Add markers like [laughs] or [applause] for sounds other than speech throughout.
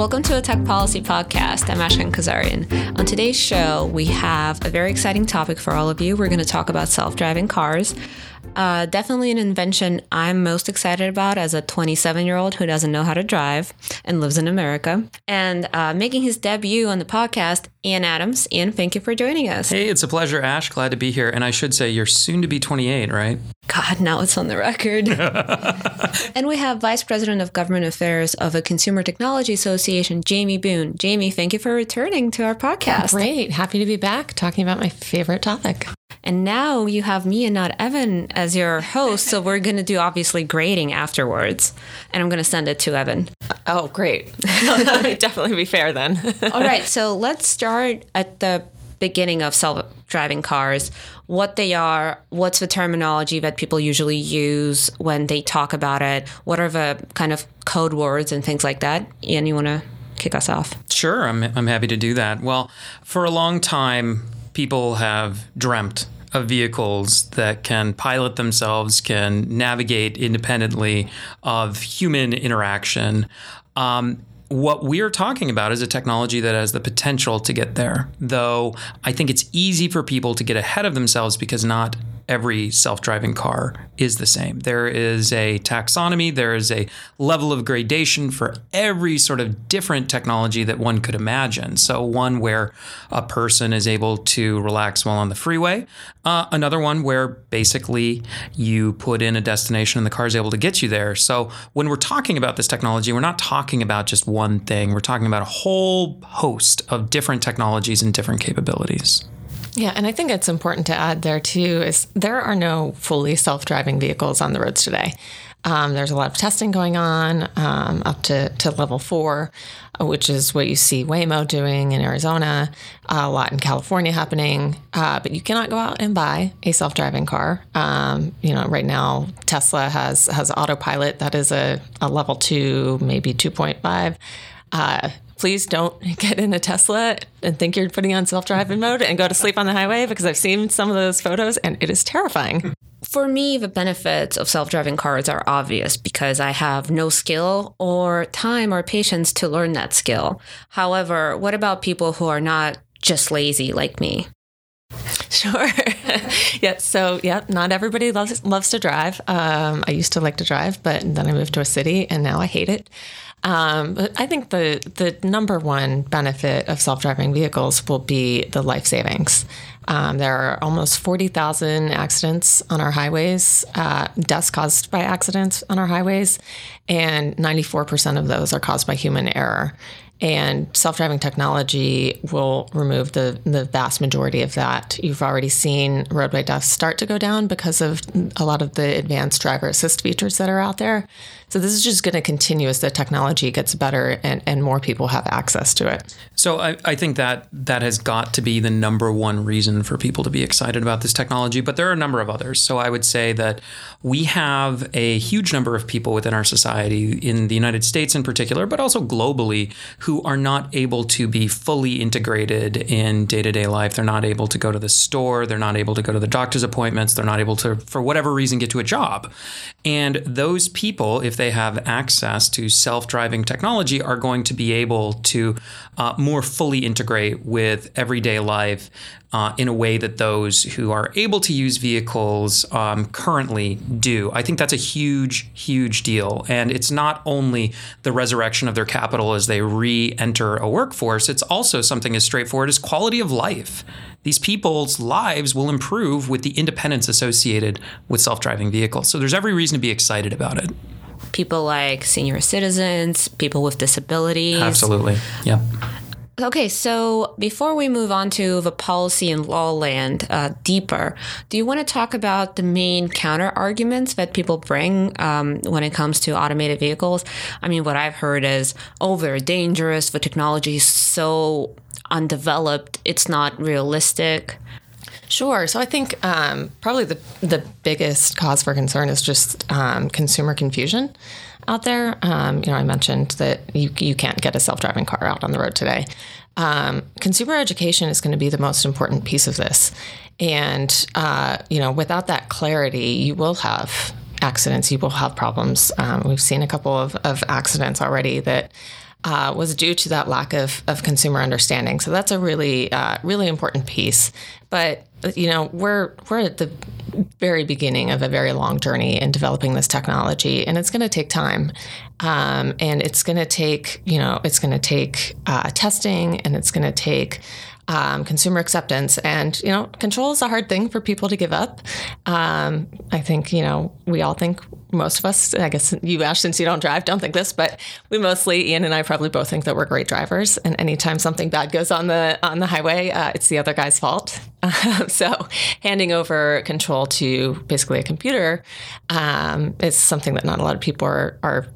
Welcome to a Tech Policy Podcast. I'm Ashkhen Kazaryan. On today's show, we have a very exciting topic for all of you. We're going to talk about self driving cars. Uh, definitely an invention I'm most excited about as a 27 year old who doesn't know how to drive and lives in America. And uh, making his debut on the podcast, Ian Adams. Ian, thank you for joining us. Hey, it's a pleasure, Ash. Glad to be here. And I should say, you're soon to be 28, right? God, now it's on the record. [laughs] and we have Vice President of Government Affairs of a Consumer Technology Association, Jamie Boone. Jamie, thank you for returning to our podcast. Great. Happy to be back talking about my favorite topic. And now you have me and not Evan as your host. So we're going to do obviously grading afterwards. And I'm going to send it to Evan. Oh, great. [laughs] That would definitely be fair then. All right. So let's start at the beginning of self driving cars, what they are, what's the terminology that people usually use when they talk about it, what are the kind of code words and things like that. Ian, you want to kick us off? Sure. I'm, I'm happy to do that. Well, for a long time, people have dreamt of vehicles that can pilot themselves, can navigate independently of human interaction. Um, what we're talking about is a technology that has the potential to get there, though I think it's easy for people to get ahead of themselves because not every self driving car is the same. There is a taxonomy, there is a level of gradation for every sort of different technology that one could imagine. So, one where a person is able to relax while on the freeway, uh, another one where basically you put in a destination and the car is able to get you there. So, when we're talking about this technology, we're not talking about just one thing, we're talking about a whole host of different technologies and different capabilities. Yeah, and I think it's important to add there too is there are no fully self-driving vehicles on the roads today. Um, there's a lot of testing going on um, up to, to level four, uh, which is what you see Waymo doing in Arizona, a lot in California happening. Uh, but you cannot go out and buy a self-driving car. Um, you know, right now Tesla has has autopilot that is a, a level two, maybe two point five. Uh, please don't [laughs] get in a Tesla and think you're putting on self driving mode and go to sleep on the highway because I've seen some of those photos and it is terrifying. For me, the benefits of self driving cars are obvious because I have no skill or time or patience to learn that skill. However, what about people who are not just lazy like me? Sure. [laughs] yeah. So, yeah, not everybody loves loves to drive. Um, I used to like to drive, but then I moved to a city, and now I hate it. Um, I think the the number one benefit of self driving vehicles will be the life savings. Um, there are almost 40,000 accidents on our highways, uh, deaths caused by accidents on our highways, and 94% of those are caused by human error. And self driving technology will remove the, the vast majority of that. You've already seen roadway deaths start to go down because of a lot of the advanced driver assist features that are out there. So this is just going to continue as the technology gets better and, and more people have access to it. So I, I think that that has got to be the number one reason for people to be excited about this technology, but there are a number of others. So I would say that we have a huge number of people within our society, in the United States in particular, but also globally, who are not able to be fully integrated in day to day life. They're not able to go to the store, they're not able to go to the doctor's appointments, they're not able to, for whatever reason, get to a job. And those people, if they have access to self driving technology, are going to be able to uh, more fully integrate with everyday life uh, in a way that those who are able to use vehicles um, currently do. I think that's a huge, huge deal. And it's not only the resurrection of their capital as they re enter a workforce, it's also something as straightforward as quality of life these people's lives will improve with the independence associated with self driving vehicles. So there's every reason to be excited about it. People like senior citizens, people with disabilities. Absolutely. Yeah. Okay, so before we move on to the policy and law land uh, deeper, do you want to talk about the main counter arguments that people bring um, when it comes to automated vehicles? I mean, what I've heard is, oh, they're dangerous. The technology is so undeveloped, it's not realistic. Sure. So I think um, probably the the biggest cause for concern is just um, consumer confusion out there. Um, you know, I mentioned that you you can't get a self driving car out on the road today. Um, consumer education is going to be the most important piece of this, and uh, you know, without that clarity, you will have accidents. You will have problems. Um, we've seen a couple of, of accidents already that uh, was due to that lack of, of consumer understanding. So that's a really, uh, really important piece. But you know, we're we're at the very beginning of a very long journey in developing this technology, and it's going to take time, um, and it's going to take you know, it's going to take uh, testing, and it's going to take um, consumer acceptance. And, you know, control is a hard thing for people to give up. Um, I think, you know, we all think, most of us, I guess you, Ash, since you don't drive, don't think this, but we mostly, Ian and I probably both think that we're great drivers. And anytime something bad goes on the on the highway, uh, it's the other guy's fault. [laughs] so handing over control to basically a computer um, is something that not a lot of people are, are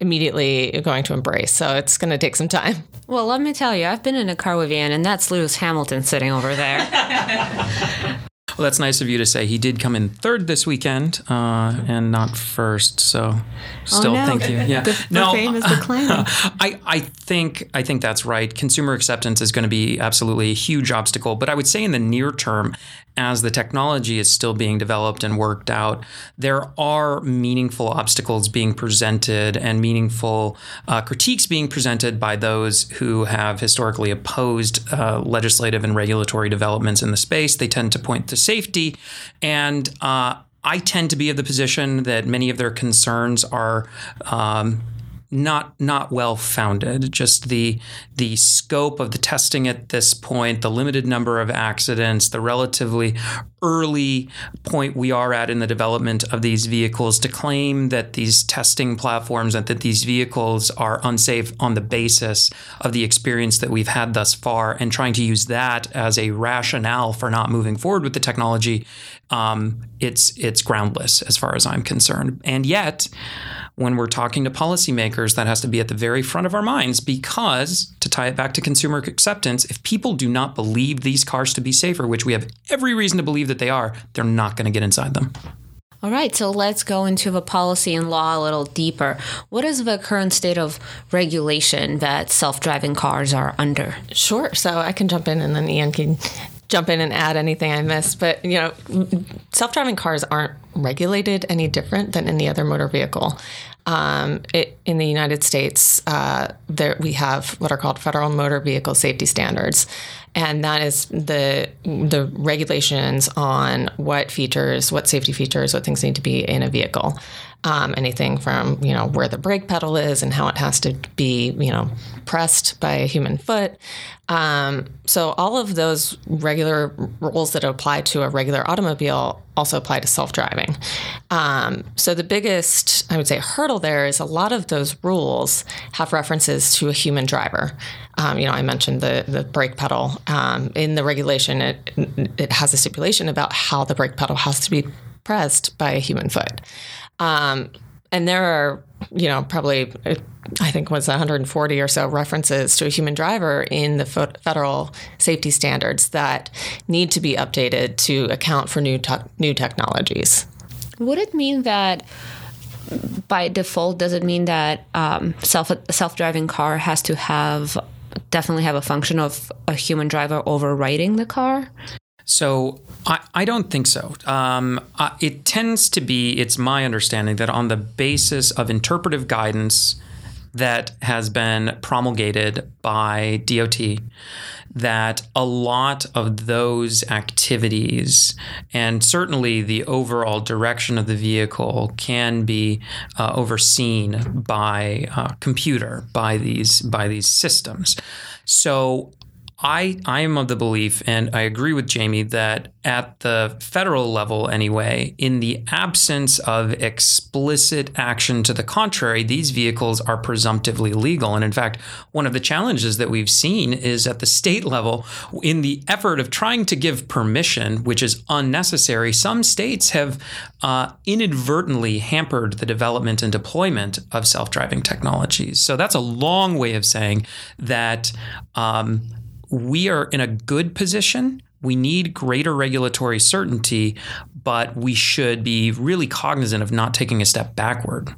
immediately going to embrace. So it's going to take some time. Well, let me tell you, I've been in a car with Ian, and that's Lewis Hamilton sitting over there. [laughs] Well, that's nice of you to say. He did come in third this weekend uh, and not first. So, still, oh, no. thank you. Yeah, the, no, fame is declining. [laughs] I, I think I think that's right. Consumer acceptance is going to be absolutely a huge obstacle. But I would say in the near term, as the technology is still being developed and worked out, there are meaningful obstacles being presented and meaningful uh, critiques being presented by those who have historically opposed uh, legislative and regulatory developments in the space. They tend to point to safety. And uh, I tend to be of the position that many of their concerns are. Um, not not well founded. Just the the scope of the testing at this point, the limited number of accidents, the relatively early point we are at in the development of these vehicles to claim that these testing platforms and that these vehicles are unsafe on the basis of the experience that we've had thus far and trying to use that as a rationale for not moving forward with the technology um, it's it's groundless as far as I'm concerned and yet when we're talking to policymakers, that has to be at the very front of our minds because, to tie it back to consumer acceptance, if people do not believe these cars to be safer, which we have every reason to believe that they are, they're not going to get inside them. All right, so let's go into the policy and law a little deeper. What is the current state of regulation that self driving cars are under? Sure. So I can jump in and then Ian can jump in and add anything I missed. But, you know, self driving cars aren't regulated any different than any other motor vehicle. Um, it, in the United States, uh, there we have what are called federal motor vehicle safety standards, and that is the the regulations on what features, what safety features, what things need to be in a vehicle. Um, anything from you know where the brake pedal is and how it has to be you know pressed by a human foot. Um, so all of those regular rules that apply to a regular automobile also apply to self-driving. Um, so the biggest, I would say, hurdle there is a lot of those rules have references to a human driver. Um, you know, I mentioned the the brake pedal um, in the regulation. It it has a stipulation about how the brake pedal has to be pressed by a human foot. Um, and there are, you know, probably I think it was 140 or so references to a human driver in the federal safety standards that need to be updated to account for new te- new technologies. Would it mean that by default does it mean that um, self self driving car has to have definitely have a function of a human driver overriding the car? So I, I don't think so. Um, it tends to be, it's my understanding that on the basis of interpretive guidance that has been promulgated by DOT, that a lot of those activities and certainly the overall direction of the vehicle can be uh, overseen by uh, computer by these by these systems. So I I am of the belief, and I agree with Jamie that at the federal level, anyway, in the absence of explicit action to the contrary, these vehicles are presumptively legal. And in fact, one of the challenges that we've seen is at the state level, in the effort of trying to give permission, which is unnecessary, some states have uh, inadvertently hampered the development and deployment of self-driving technologies. So that's a long way of saying that. Um, we are in a good position. We need greater regulatory certainty, but we should be really cognizant of not taking a step backward.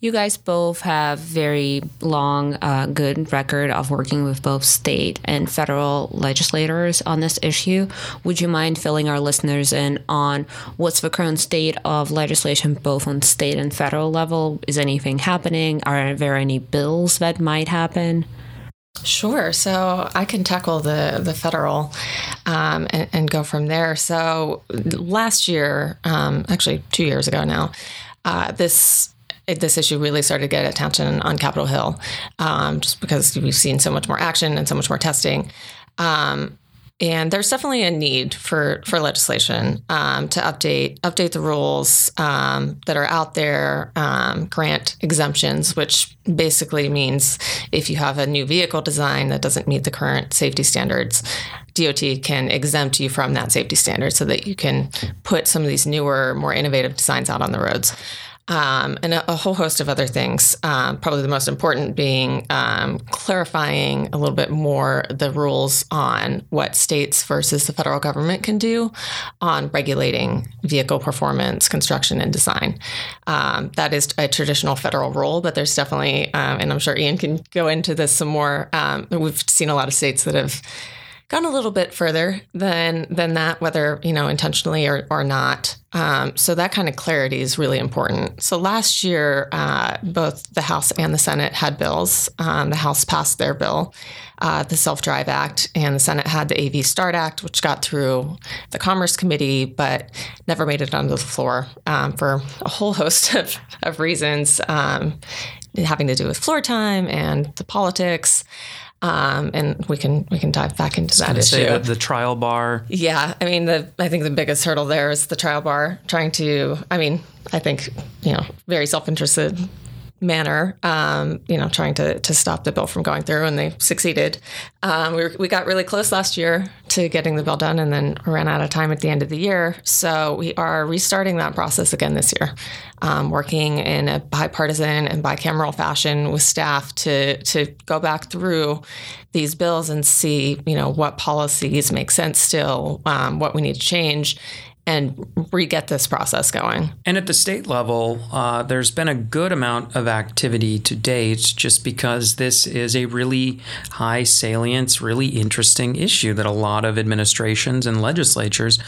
You guys both have very long, uh, good record of working with both state and federal legislators on this issue. Would you mind filling our listeners in on what's the current state of legislation, both on state and federal level? Is anything happening? Are there any bills that might happen? Sure. So I can tackle the the federal um, and, and, go from there. So last year, um, actually two years ago now, uh, this this issue really started to get attention on Capitol Hill, um, just because we've seen so much more action and so much more testing. Um, and there's definitely a need for for legislation um, to update update the rules um, that are out there, um, grant exemptions, which basically means if you have a new vehicle design that doesn't meet the current safety standards, DOT can exempt you from that safety standard so that you can put some of these newer, more innovative designs out on the roads um, and a, a, whole host of other things. Um, probably the most important being um, clarifying a little bit more the rules on what states versus the federal government can do on regulating vehicle performance, construction, and design. Um, that is a traditional federal role, but there's definitely, um, and I'm sure Ian can go into this some more. Um, we've seen a lot of states that have gone a little bit further than than that, whether you know intentionally or, or not. Um, so that kind of clarity is really important. So last year, uh, both the House and the Senate had bills. Um, the House passed their bill, uh, the Self Drive Act, and the Senate had the AV Start Act, which got through the Commerce Committee, but never made it onto the floor um, for a whole host [laughs] of, of reasons um, having to do with floor time and the politics. Um, and we can we can dive back into that issue. Say the trial bar. Yeah, I mean the I think the biggest hurdle there is the trial bar. Trying to, I mean, I think you know, very self interested manner, um, you know, trying to, to stop the bill from going through, and they succeeded. Um, we, were, we got really close last year to getting the bill done and then ran out of time at the end of the year. So we are restarting that process again this year, um, working in a bipartisan and bicameral fashion with staff to, to go back through these bills and see, you know, what policies make sense still, um, what we need to change, and re-get this process going. And at the state level, uh, there's been a good amount of activity to date, just because this is a really high salience, really interesting issue that a lot of administrations and legislatures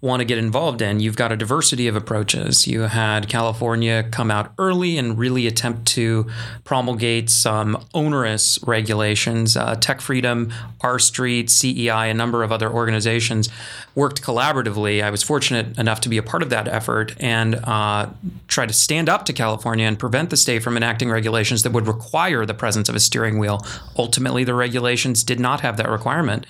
want to get involved in. You've got a diversity of approaches. You had California come out early and really attempt to promulgate some onerous regulations. Uh, Tech Freedom, R Street, CEI, a number of other organizations worked collaboratively. I was fortunate enough to be a part of that effort and uh, try to stand up to California and prevent the state from enacting regulations that would require the presence of a steering wheel. Ultimately, the regulations did not have that requirement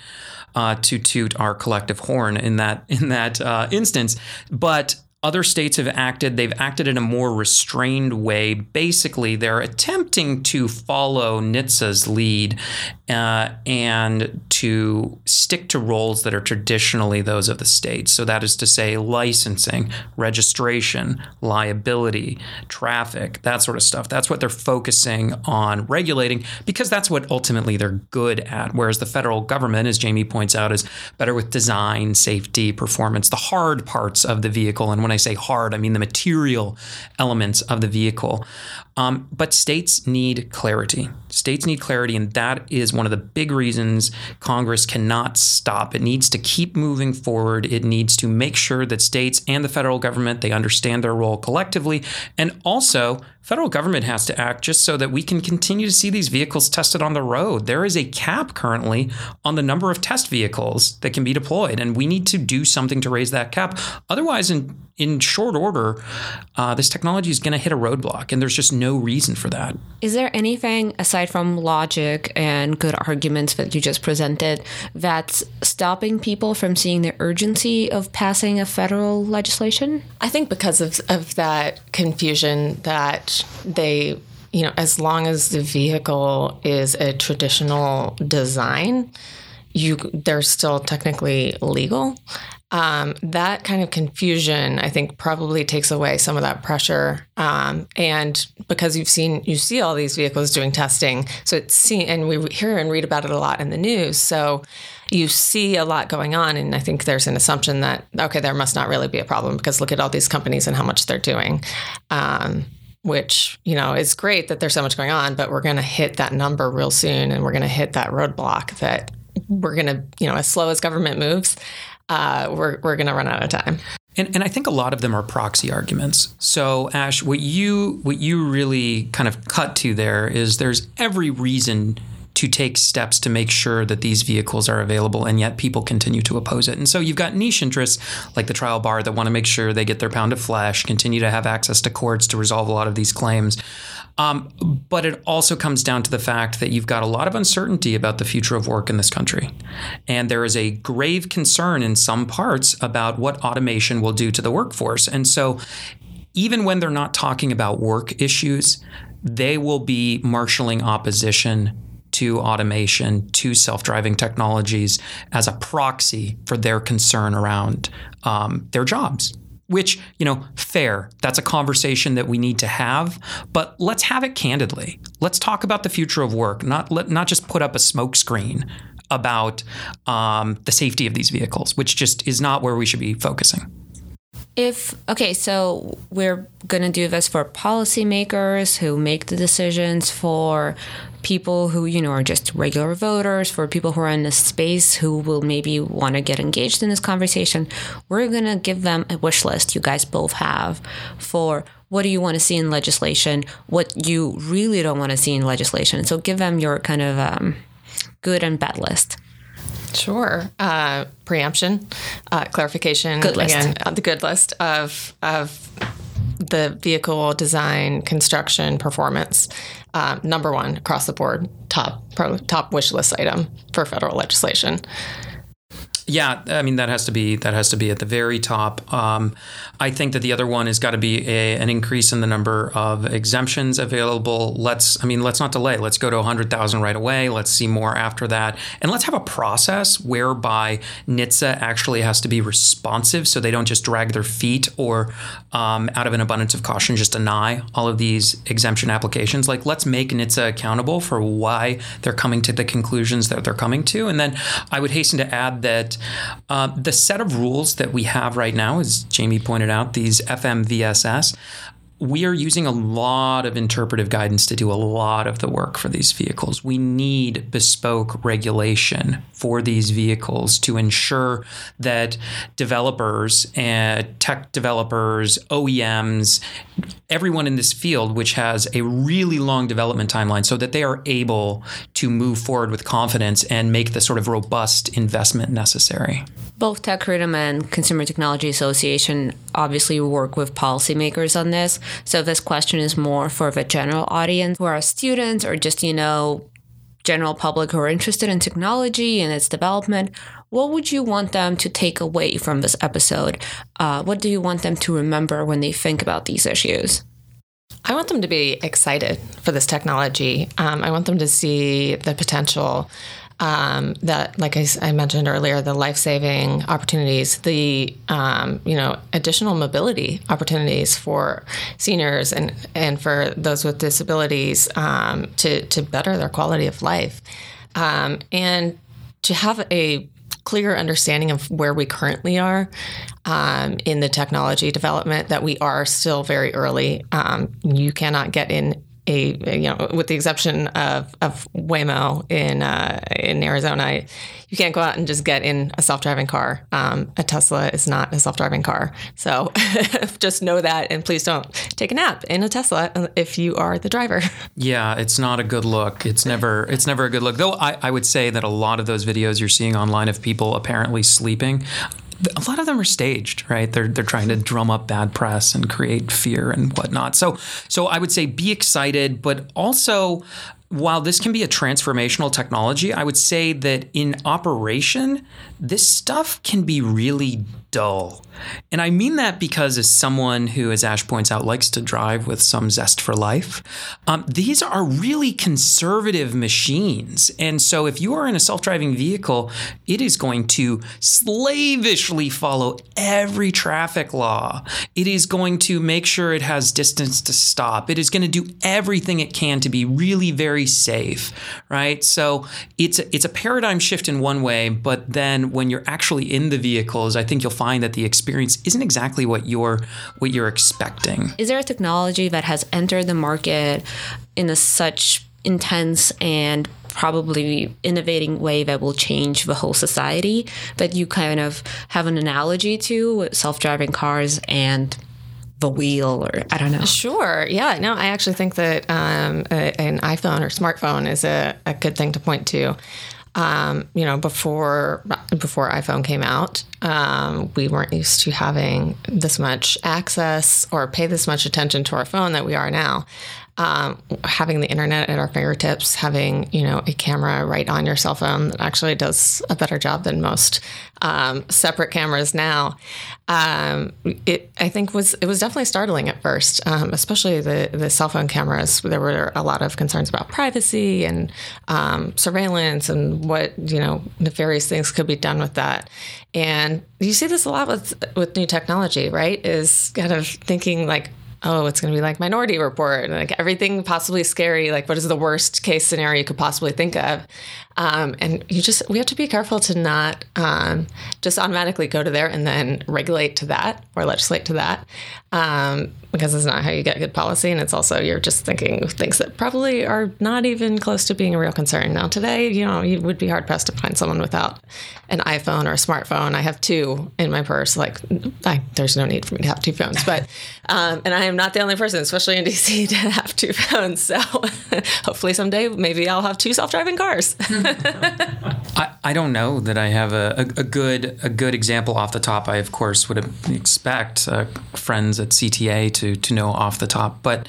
uh, to toot our collective horn in that in that uh, instance. But other states have acted, they've acted in a more restrained way. Basically, they're attempting to follow NHTSA's lead uh, and to stick to roles that are traditionally those of the states. So, that is to say, licensing, registration, liability, traffic, that sort of stuff. That's what they're focusing on regulating because that's what ultimately they're good at. Whereas the federal government, as Jamie points out, is better with design, safety, performance, the hard parts of the vehicle. And when I say hard, I mean the material elements of the vehicle. Um, but states need clarity. States need clarity, and that is one of the big reasons Congress cannot stop. It needs to keep moving forward. It needs to make sure that states and the federal government they understand their role collectively, and also federal government has to act just so that we can continue to see these vehicles tested on the road. There is a cap currently on the number of test vehicles that can be deployed, and we need to do something to raise that cap. Otherwise, in in short order, uh, this technology is going to hit a roadblock, and there's just no reason for that. Is there anything aside from logic and good arguments that you just presented that's stopping people from seeing the urgency of passing a federal legislation? I think because of, of that confusion that they you know, as long as the vehicle is a traditional design, you they're still technically legal. Um, that kind of confusion, I think, probably takes away some of that pressure. Um, and because you've seen, you see all these vehicles doing testing, so it's seen, and we hear and read about it a lot in the news. So you see a lot going on, and I think there's an assumption that okay, there must not really be a problem because look at all these companies and how much they're doing. Um, which you know is great that there's so much going on, but we're going to hit that number real soon, and we're going to hit that roadblock that we're going to, you know, as slow as government moves, uh, we're we're going to run out of time. And, and I think a lot of them are proxy arguments. So Ash, what you what you really kind of cut to there is there's every reason to take steps to make sure that these vehicles are available, and yet people continue to oppose it. And so you've got niche interests like the trial bar that want to make sure they get their pound of flesh, continue to have access to courts to resolve a lot of these claims. Um, but it also comes down to the fact that you've got a lot of uncertainty about the future of work in this country. And there is a grave concern in some parts about what automation will do to the workforce. And so, even when they're not talking about work issues, they will be marshaling opposition to automation, to self driving technologies as a proxy for their concern around um, their jobs. Which, you know, fair. That's a conversation that we need to have, but let's have it candidly. Let's talk about the future of work, not let, not just put up a smokescreen about um, the safety of these vehicles, which just is not where we should be focusing. If okay, so we're gonna do this for policymakers who make the decisions, for people who you know are just regular voters, for people who are in the space who will maybe want to get engaged in this conversation. We're gonna give them a wish list. You guys both have for what do you want to see in legislation, what you really don't want to see in legislation. So give them your kind of um, good and bad list. Sure. Uh, preemption, uh, clarification. Good list. Again, uh, the good list of of the vehicle design, construction, performance. Uh, number one across the board, top pro, top wish list item for federal legislation. Yeah, I mean that has to be that has to be at the very top. Um, I think that the other one has got to be a, an increase in the number of exemptions available. Let's, I mean, let's not delay. Let's go to 100,000 right away. Let's see more after that, and let's have a process whereby NHTSA actually has to be responsive, so they don't just drag their feet or, um, out of an abundance of caution, just deny all of these exemption applications. Like, let's make NHTSA accountable for why they're coming to the conclusions that they're coming to, and then I would hasten to add that uh, the set of rules that we have right now, as Jamie pointed out, these FMVSS, we are using a lot of interpretive guidance to do a lot of the work for these vehicles. We need bespoke regulation for these vehicles to ensure that developers and tech developers, OEMs, everyone in this field, which has a really long development timeline, so that they are able to move forward with confidence and make the sort of robust investment necessary. Both Tech and Consumer Technology Association obviously work with policymakers on this. So this question is more for the general audience who are students or just, you know, general public who are interested in technology and its development. What would you want them to take away from this episode? Uh, what do you want them to remember when they think about these issues? I want them to be excited for this technology. Um, I want them to see the potential um, that, like I, I, mentioned earlier, the life saving opportunities, the um, you know additional mobility opportunities for seniors and and for those with disabilities um, to to better their quality of life, um, and to have a clear understanding of where we currently are um, in the technology development that we are still very early. Um, you cannot get in a you know with the exception of of Waymo in uh, in Arizona, you can't go out and just get in a self driving car. Um, a Tesla is not a self driving car, so [laughs] just know that, and please don't take a nap in a Tesla if you are the driver. [laughs] Yeah, it's not a good look. It's never it's never a good look. Though I, I would say that a lot of those videos you're seeing online of people apparently sleeping a lot of them are staged, right? They're they're trying to drum up bad press and create fear and whatnot. So so I would say be excited, but also while this can be a transformational technology, I would say that in operation, this stuff can be really dull. And I mean that because, as someone who, as Ash points out, likes to drive with some zest for life, um, these are really conservative machines. And so, if you are in a self driving vehicle, it is going to slavishly follow every traffic law. It is going to make sure it has distance to stop. It is going to do everything it can to be really very safe, right? So it's it's a paradigm shift in one way, but then when you're actually in the vehicles, I think you'll find that the experience isn't exactly what you're what you're expecting. Is there a technology that has entered the market in a such intense and probably innovating way that will change the whole society that you kind of have an analogy to with self-driving cars and the wheel or I don't know. Sure. Yeah. No, I actually think that um, a, an iPhone or smartphone is a, a good thing to point to. Um, you know, before before iPhone came out, um, we weren't used to having this much access or pay this much attention to our phone that we are now um, having the internet at our fingertips, having you know a camera right on your cell phone that actually does a better job than most um, separate cameras now. Um, it I think was it was definitely startling at first, um, especially the the cell phone cameras. There were a lot of concerns about privacy and um, surveillance and what you know nefarious things could be done with that. And you see this a lot with with new technology, right? Is kind of thinking like oh, it's going to be like Minority Report, like everything possibly scary. Like, what is the worst case scenario you could possibly think of? Um, and you just, we have to be careful to not um, just automatically go to there and then regulate to that or legislate to that. Um, because it's not how you get good policy. And it's also, you're just thinking things that probably are not even close to being a real concern. Now, today, you know, you would be hard pressed to find someone without an iPhone or a smartphone. I have two in my purse. Like, I, there's no need for me to have two phones. But, [laughs] um, and I am not the only person, especially in DC, [laughs] to have two phones. So [laughs] hopefully someday, maybe I'll have two self driving cars. I, I don't know that I have a, a, a, good a good example off the top. I of course would expect uh, friends at CTA to to know off the top, but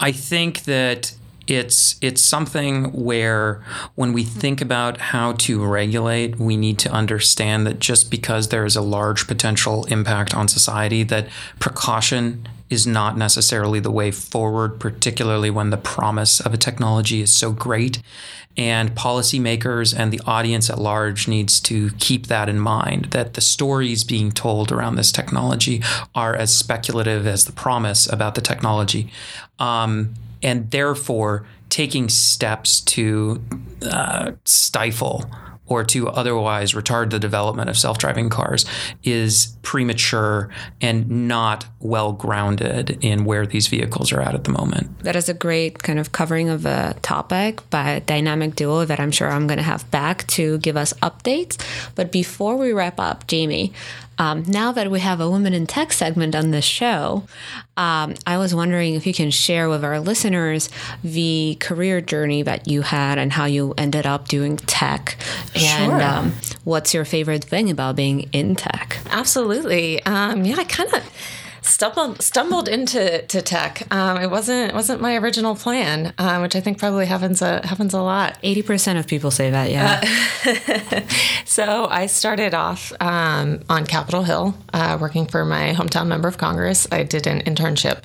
I think that it's it's something where when we think about how to regulate, we need to understand that just because there is a large potential impact on society, that precaution is not necessarily the way forward, particularly when the promise of a technology is so great and policymakers and the audience at large needs to keep that in mind that the stories being told around this technology are as speculative as the promise about the technology. Um, and therefore, taking steps to uh, stifle or to otherwise retard the development of self driving cars is premature and not well grounded in where these vehicles are at at the moment. That is a great kind of covering of a topic by Dynamic Duo that I'm sure I'm going to have back to give us updates. But before we wrap up, Jamie, um, now that we have a Women in Tech segment on this show, um, I was wondering if you can share with our listeners the career journey that you had and how you ended up doing tech. And sure. um, what's your favorite thing about being in tech? Absolutely. Um, yeah, I kind of stumbled stumbled into to tech. Um, it wasn't it wasn't my original plan, uh, which I think probably happens a, happens a lot. Eighty percent of people say that, yeah. Uh, [laughs] so I started off um, on Capitol Hill, uh, working for my hometown member of Congress. I did an internship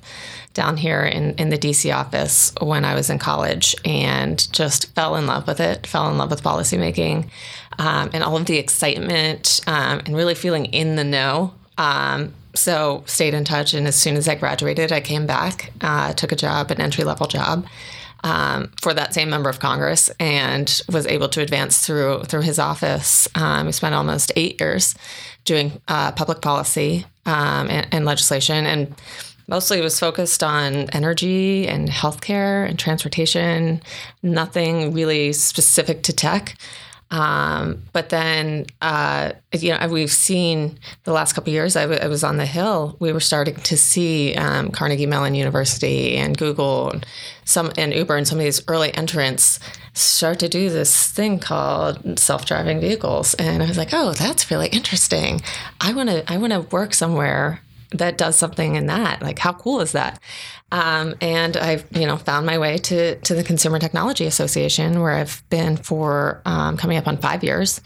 down here in, in the DC office when I was in college and just fell in love with it, fell in love with policymaking um, and all of the excitement um, and really feeling in the know um, so stayed in touch, and as soon as I graduated, I came back, uh, took a job, an entry level job. Um, for that same member of Congress, and was able to advance through through his office. Um, we spent almost eight years doing uh, public policy um, and, and, legislation, and mostly it was focused on energy and healthcare and transportation. Nothing really specific to tech. Um, but then, uh, you know, we've seen the last couple years. I, w- I was on the Hill. We were starting to see um, Carnegie Mellon University and Google, and some and Uber, and some of these early entrants start to do this thing called self-driving vehicles. And I was like, oh, that's really interesting. I want to. I want to work somewhere that does something in that. Like, how cool is that? Um, and I've, you know, found my way to, to the Consumer Technology Association, where I've been for um, coming up on five years.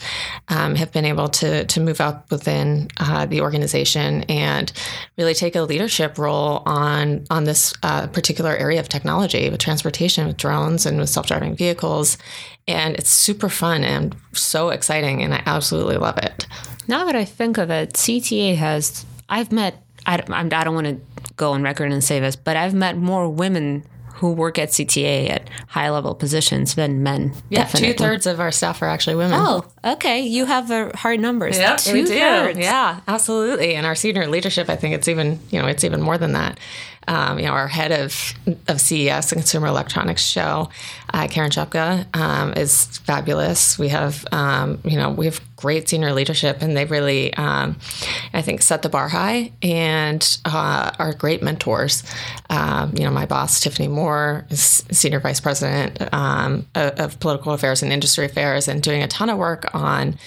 Um, have been able to to move up within uh, the organization and really take a leadership role on on this uh, particular area of technology with transportation, with drones, and with self driving vehicles. And it's super fun and so exciting, and I absolutely love it. Now that I think of it, CTA has I've met I, I don't want to go on record and say this, but I've met more women who work at CTA at high level positions than men. Yeah, two thirds of our staff are actually women. Oh, okay. You have uh, hard numbers. Yep, we do. Two-thirds. Yeah, absolutely. And our senior leadership, I think it's even you know it's even more than that. Um, you know, our head of of CES, the Consumer Electronics Show, uh, Karen Chupka, um, is fabulous. We have um, you know we have great senior leadership, and they really um, I think set the bar high and uh, are great mentors. Um, you know, my boss Tiffany Moore is senior vice president um, of, of political affairs and industry affairs, and doing a ton of work on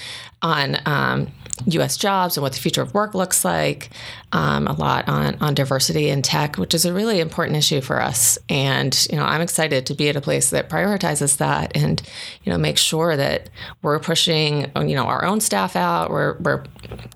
on um, U.S. jobs and what the future of work looks like. Um, a lot on on diversity in tech, which is a really important issue for us. And you know, I'm excited to be at a place that prioritizes that and you know make sure that we're pushing you know our own staff out. We're we're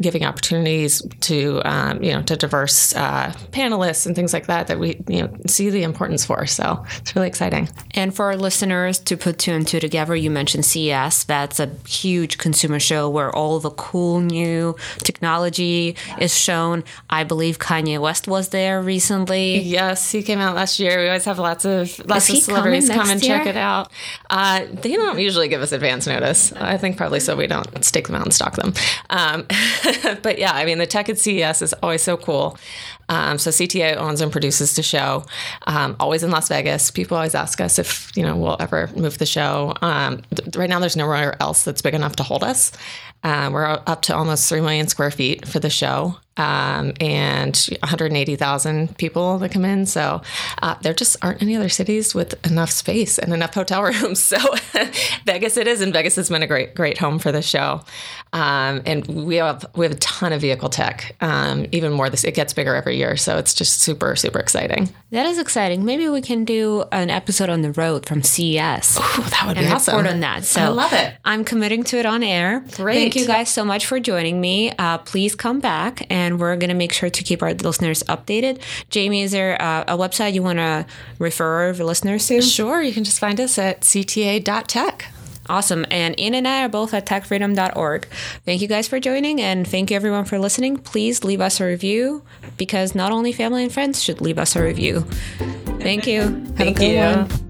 giving opportunities to um, you know to diverse uh, panelists and things like that that we you know see the importance for. So it's really exciting. And for our listeners to put two and two together, you mentioned CES. That's a huge consumer show where all the cool new technology is shown. I believe Kanye West was there recently. Yes, he came out last year. We always have lots of lots of celebrities come and next check it out. Uh, they don't usually give us advance notice. I think probably so we don't stake them out and stock them. Um, [laughs] but yeah, I mean the tech at CES is always so cool. Um, so CTA owns and produces the show, um, always in Las Vegas. People always ask us if you know we'll ever move the show. Um, right now, there's nowhere else that's big enough to hold us. Uh, we're up to almost three million square feet for the show, um, and 180,000 people that come in. So uh, there just aren't any other cities with enough space and enough hotel [laughs] rooms. So [laughs] Vegas it is, and Vegas has been a great great home for the show. Um, and we have we have a ton of vehicle tech. Um, even more, this it gets bigger every year. So it's just super super exciting. That is exciting. Maybe we can do an episode on the road from CES. that would and report on that. So I love it. I'm committing to it on air. Great. Thank you guys so much for joining me. Uh, please come back, and we're going to make sure to keep our listeners updated. Jamie, is there uh, a website you want to refer the listeners to? Sure, you can just find us at cta.tech. Awesome. And Ian and I are both at techfreedom.org. Thank you guys for joining, and thank you everyone for listening. Please leave us a review because not only family and friends should leave us a review. Thank you. Have Thank a good you. one.